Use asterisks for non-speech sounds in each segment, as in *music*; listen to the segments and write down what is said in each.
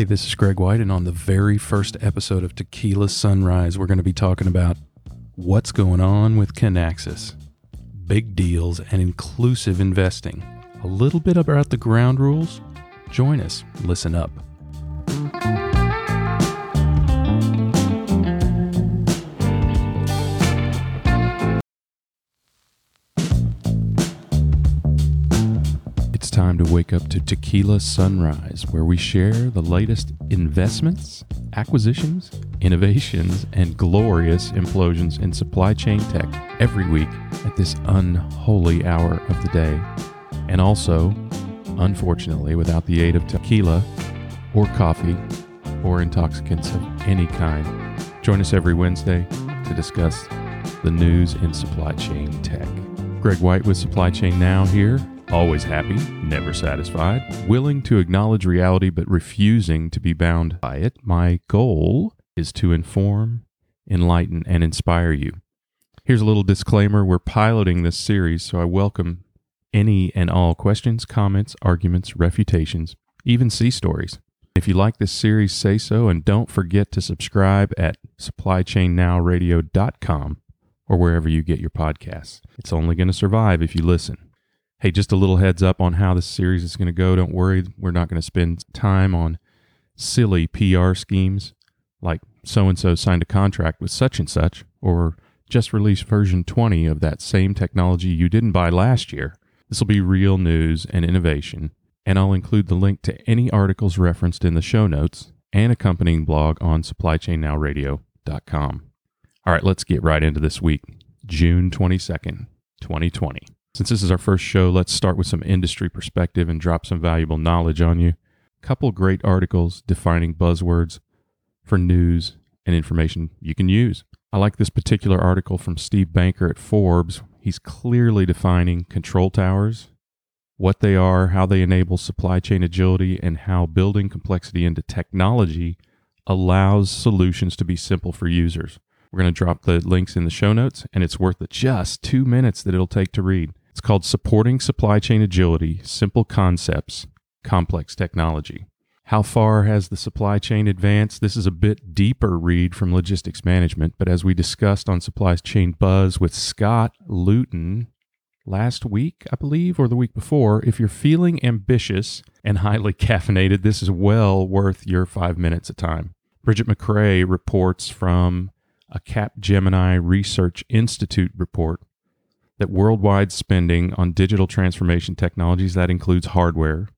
Hey, this is Greg White, and on the very first episode of TECHquila Sunrise, we're going to be talking about what's going on with Kinaxis, big deals, and inclusive investing. A little bit about the ground rules. Join us, listen up. Wake up to TECHquila Sunrise, where we share the latest investments, acquisitions, innovations, and glorious implosions in supply chain tech every week at this unholy hour of the day. And also, unfortunately, without the aid of tequila or coffee or intoxicants of any kind. Join us every Wednesday to discuss the news in supply chain tech. Greg White with Supply Chain Now here. Always happy, never satisfied, willing to acknowledge reality but refusing to be bound by it. My goal is to inform, enlighten, and inspire you. Here's a little disclaimer we're piloting this series, so I welcome any and all questions, comments, arguments, refutations, even sea stories. If you like this series, say so, and don't forget to subscribe at supplychainnowradio.com or wherever you get your podcasts. It's only going to survive if you listen. Hey, just a little heads up on how this series is going to go. Don't worry, we're not going to spend time on silly PR schemes like so and so signed a contract with such and such, or just released version 20 of that same technology you didn't buy last year. This will be real news and innovation, and I'll include the link to any articles referenced in the show notes and accompanying blog on supplychainnowradio.com. All right, let's get right into this week, June 22nd, 2020. Since this is our first show, let's start with some industry perspective and drop some valuable knowledge on you. Couple great articles defining buzzwords for news and information you can use. I like this particular article from Steve Banker at Forbes. He's clearly defining control towers, what they are, how they enable supply chain agility, and how building complexity into technology allows solutions to be simple for users. We're going to drop the links in the show notes, and it's worth the just two minutes that it'll take to read. It's called Supporting Supply Chain Agility Simple Concepts, Complex Technology. How far has the supply chain advanced? This is a bit deeper read from logistics management, but as we discussed on Supply Chain Buzz with Scott Luton last week, I believe, or the week before, if you're feeling ambitious and highly *laughs* caffeinated, this is well worth your five minutes of time. Bridget McCrea reports from a Capgemini Research Institute report that worldwide spending on digital transformation technologies, that includes hardware,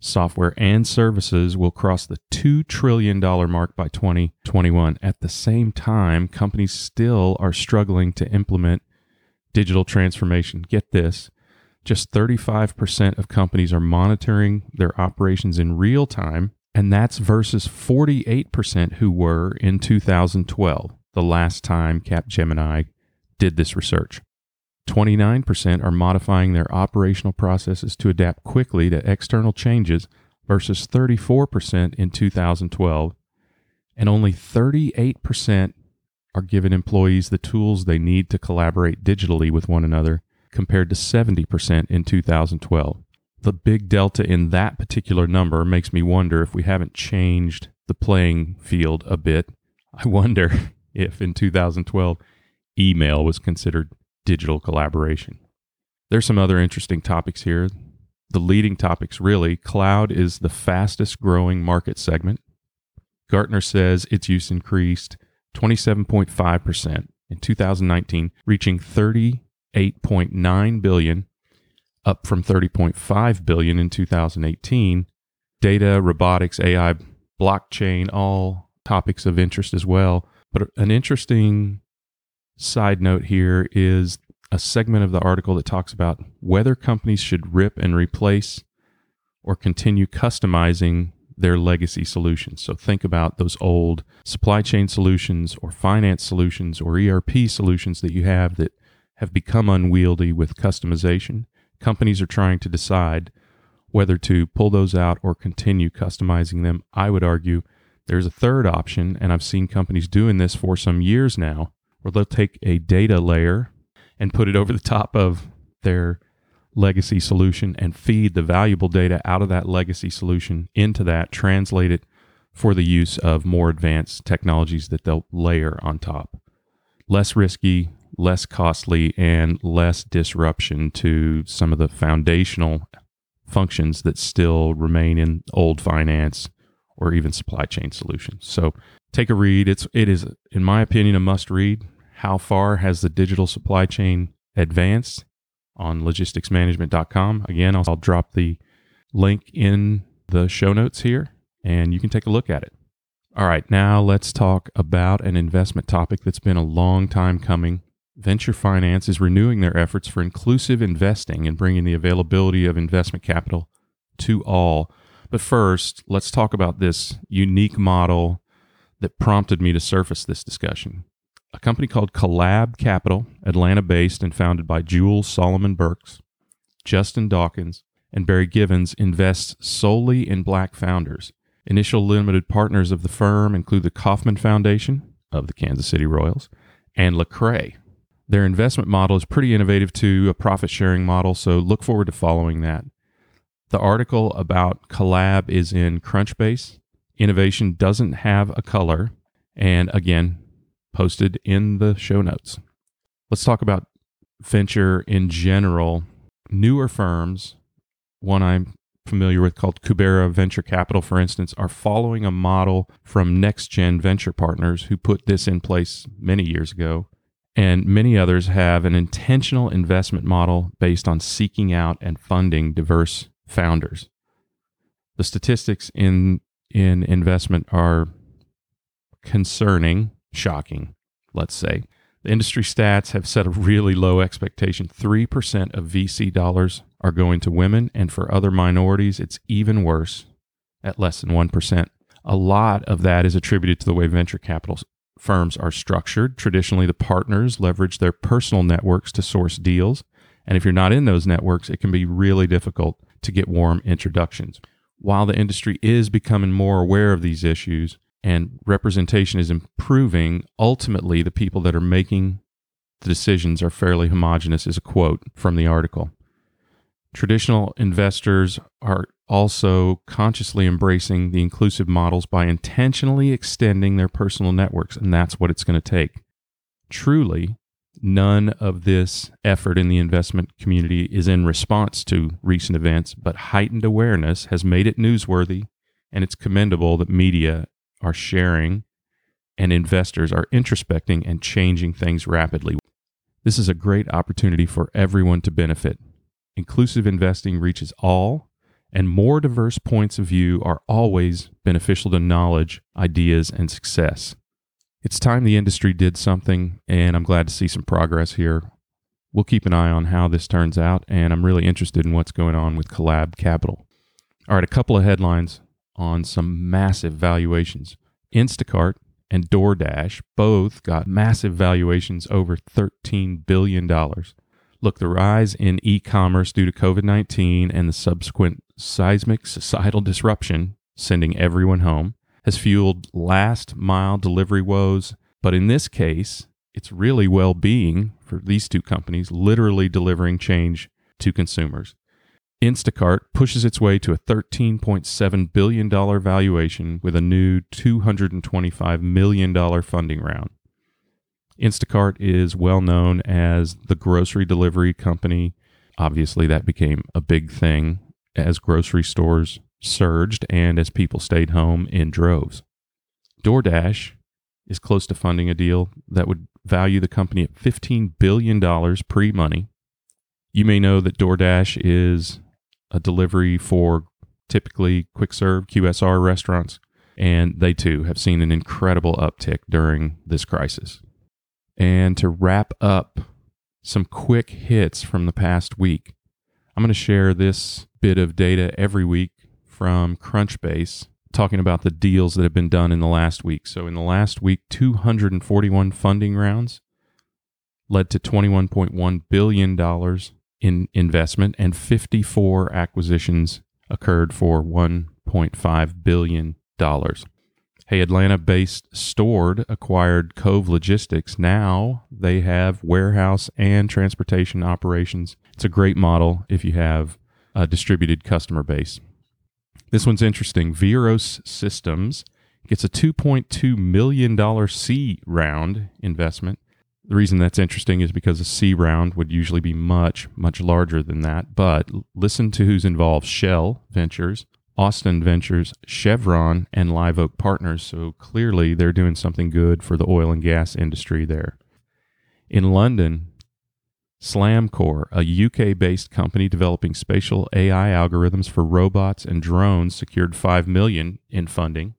software, and services, will cross the $2 trillion mark by 2021. At the same time, companies still are struggling to implement digital transformation. Get this just 35% of companies are monitoring their operations in real time, and that's versus 48% who were in 2012, the last time Capgemini did this research. 29% are modifying their operational processes to adapt quickly to external changes versus 34% in 2012. And only 38% are giving employees the tools they need to collaborate digitally with one another, compared to 70% in 2012. The big delta in that particular number makes me wonder if we haven't changed the playing field a bit. I wonder *laughs* if in 2012 email was considered digital collaboration. There's some other interesting topics here. The leading topics really cloud is the fastest growing market segment. Gartner says its use increased 27.5% in 2019, reaching 38.9 billion, up from 30.5 billion in 2018. Data, robotics, AI, blockchain, all topics of interest as well. But an interesting side note here is a segment of the article that talks about whether companies should rip and replace or continue customizing their legacy solutions. So think about those old supply chain solutions or finance solutions or ERP solutions that you have that have become unwieldy with customization. Companies are trying to decide whether to pull those out or continue customizing them. I would argue there's a third option, and I've seen companies doing this for some years now, where they'll take a data layer and put it over the top of their legacy solution and feed the valuable data out of that legacy solution into that, translate it for the use of more advanced technologies that they'll layer on top. Less risky, less costly, and less disruption to some of the foundational functions that still remain in old finance or even supply chain solutions. So take a read. It's it is, in my opinion, a must read. How far has the digital supply chain advanced on logisticsmanagement.com? Again, I'll, I'll drop the link in the show notes here and you can take a look at it. All right, now let's talk about an investment topic that's been a long time coming. Venture finance is renewing their efforts for inclusive investing and bringing the availability of investment capital to all. But first, let's talk about this unique model that prompted me to surface this discussion. A company called Collab Capital, Atlanta based and founded by Jewel Solomon Burks, Justin Dawkins, and Barry Givens, invests solely in black founders. Initial limited partners of the firm include the Kauffman Foundation of the Kansas City Royals and Lecrae. Their investment model is pretty innovative too, a profit sharing model, so look forward to following that. The article about Collab is in Crunchbase. Innovation doesn't have a color, and again, posted in the show notes. Let's talk about venture in general. Newer firms, one I'm familiar with called Kubera Venture Capital, for instance, are following a model from Next Gen Venture Partners, who put this in place many years ago. And many others have an intentional investment model based on seeking out and funding diverse founders. The statistics in in investment are concerning, shocking, let's say. The industry stats have set a really low expectation. 3% of VC dollars are going to women, and for other minorities, it's even worse at less than 1%. A lot of that is attributed to the way venture capital firms are structured. Traditionally, the partners leverage their personal networks to source deals. And if you're not in those networks, it can be really difficult to get warm introductions. While the industry is becoming more aware of these issues, and representation is improving, ultimately the people that are making the decisions are fairly homogenous, is a quote from the article. Traditional investors are also consciously embracing the inclusive models by intentionally extending their personal networks, and that's what it's going to take. Truly, none of this effort in the investment community is in response to recent events, but heightened awareness has made it newsworthy, and it's commendable that media are sharing and investors are introspecting and changing things rapidly. This is a great opportunity for everyone to benefit. Inclusive investing reaches all, and more diverse points of view are always beneficial to knowledge, ideas, and success. It's time the industry did something, and I'm glad to see some progress here. We'll keep an eye on how this turns out, and I'm really interested in what's going on with Collab Capital. All right, a couple of headlines on some massive valuations. Instacart and DoorDash both got massive valuations over $13 billion. Look, the rise in e commerce due to COVID 19 and the subsequent seismic societal disruption, sending everyone home, has fueled last mile delivery woes. But in this case, it's really well being for these two companies, literally delivering change to consumers. Instacart pushes its way to a $13.7 billion valuation with a new $225 million funding round. Instacart is well known as the grocery delivery company. Obviously, that became a big thing as grocery stores surged and as people stayed home in droves. DoorDash is close to funding a deal that would value the company at $15 billion pre money. You may know that DoorDash is a delivery for typically quick serve QSR restaurants, and they too have seen an incredible uptick during this crisis. And to wrap up some quick hits from the past week, I'm going to share this bit of data every week from Crunchbase talking about the deals that have been done in the last week. So, in the last week, 241 funding rounds led to $21.1 billion in investment, and 54 acquisitions occurred for $1.5 billion. Hey, Atlanta based Stord acquired Cove Logistics. Now they have warehouse and transportation operations. It's a great model if you have a distributed customer base. This one's interesting. Veros Systems gets a $2.2 million C round investment. The reason that's interesting is because a C round would usually be much, much larger than that. But listen to who's involved Shell Ventures, Austin Ventures, Chevron, and Live Oak Partners. So clearly they're doing something good for the oil and gas industry there. In London, Slamcore, a UK based company developing spatial AI algorithms for robots and drones, secured 5 million in funding.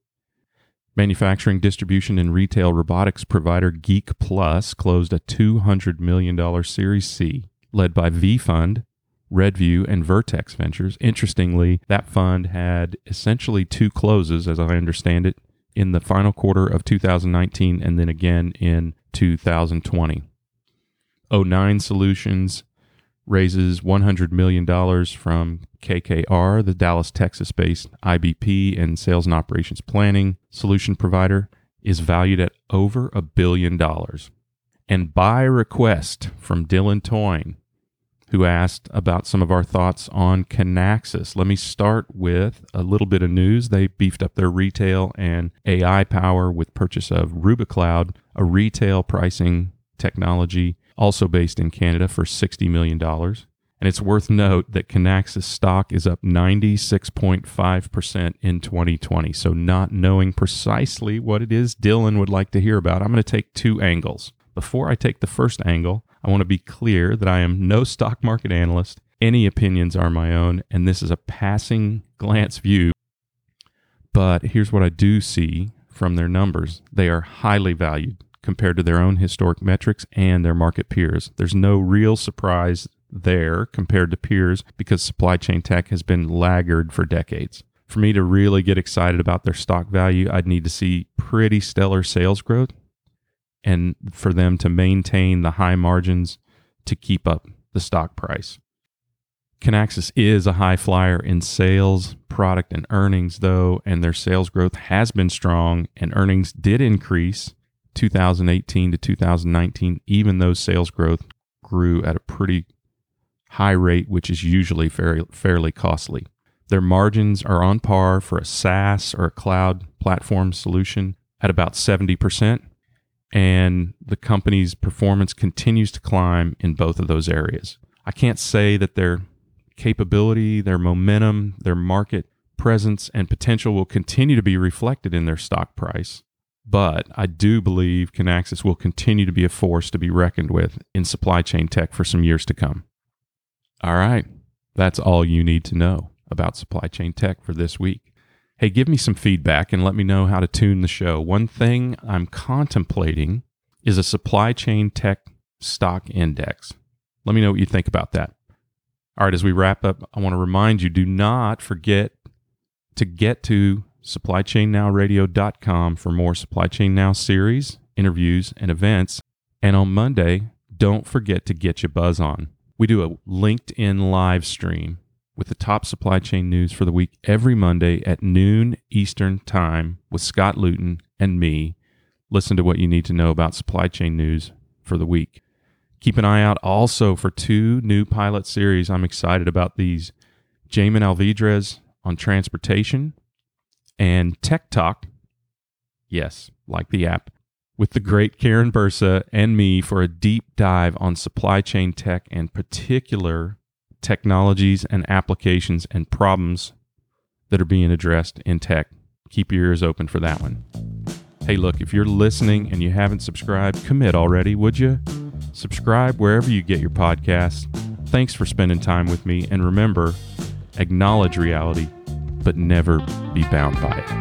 Manufacturing, distribution, and retail robotics provider Geek Plus closed a $200 million Series C, led by V Fund, Redview, and Vertex Ventures. Interestingly, that fund had essentially two closes, as I understand it, in the final quarter of 2019 and then again in 2020. o9 Solutions raises $100 million from KKR, the Dallas, Texas based IBP and sales and operations planning solution provider, is valued at over a billion dollars. And by request from Dylan Toyne, who asked about some of our thoughts on Kinaxis. Let me start with a little bit of news. They beefed up their retail and AI power with purchase of Rubikloud, a retail pricing technology also based in Canada for $60 million. And it's worth note that Kinaxis stock is up 96.5% in 2020. So, not knowing precisely what it is Dylan would like to hear about, I'm going to take two angles. Before I take the first angle, I want to be clear that I am no stock market analyst. Any opinions are my own, and this is a passing glance view. But here's what I do see from their numbers they are highly valued compared to their own historic metrics and their market peers. There's no real surprise there compared to peers because supply chain tech has been laggard for decades. For me to really get excited about their stock value, I'd need to see pretty stellar sales growth and for them to maintain the high margins to keep up the stock price. Kinaxis is a high flyer in sales, product, and earnings, though, and their sales growth has been strong and earnings did increase 2018 to 2019, even though sales growth grew at a pretty high rate, which is usually fairly, fairly costly. Their margins are on par for a SaaS or a cloud platform solution at about 70%, and the company's performance continues to climb in both of those areas. I can't say that their capability, their momentum, their market presence, and potential will continue to be reflected in their stock price. But I do believe Kinaxis will continue to be a force to be reckoned with in supply chain tech for some years to come. All right, that's all you need to know about supply chain tech for this week. Hey, give me some feedback and let me know how to tune the show. One thing I'm contemplating is a supply chain tech stock index. Let me know what you think about that. All right, as we wrap up, I want to remind you do not forget to get to supplychainnowradio.com for more Supply Chain Now series, interviews, and events. And on Monday, don't forget to get your buzz on. We do a LinkedIn live stream with the top supply chain news for the week every Monday at noon Eastern Time with Scott Luton and me. Listen to what you need to know about supply chain news for the week. Keep an eye out also for two new pilot series. I'm excited about these. Jamin Alvidrez on transportation and Tech Talk. Yes, like the app, with the great Karin Bursa and me for a deep dive on supply chain tech and particular technologies and applications and problems that are being addressed in tech. Keep your ears open for that one. Hey, look, if you're listening and you haven't subscribed, commit already, would you? Subscribe wherever you get your podcasts. Thanks for spending time with me. And remember, acknowledge reality but never be bound by it.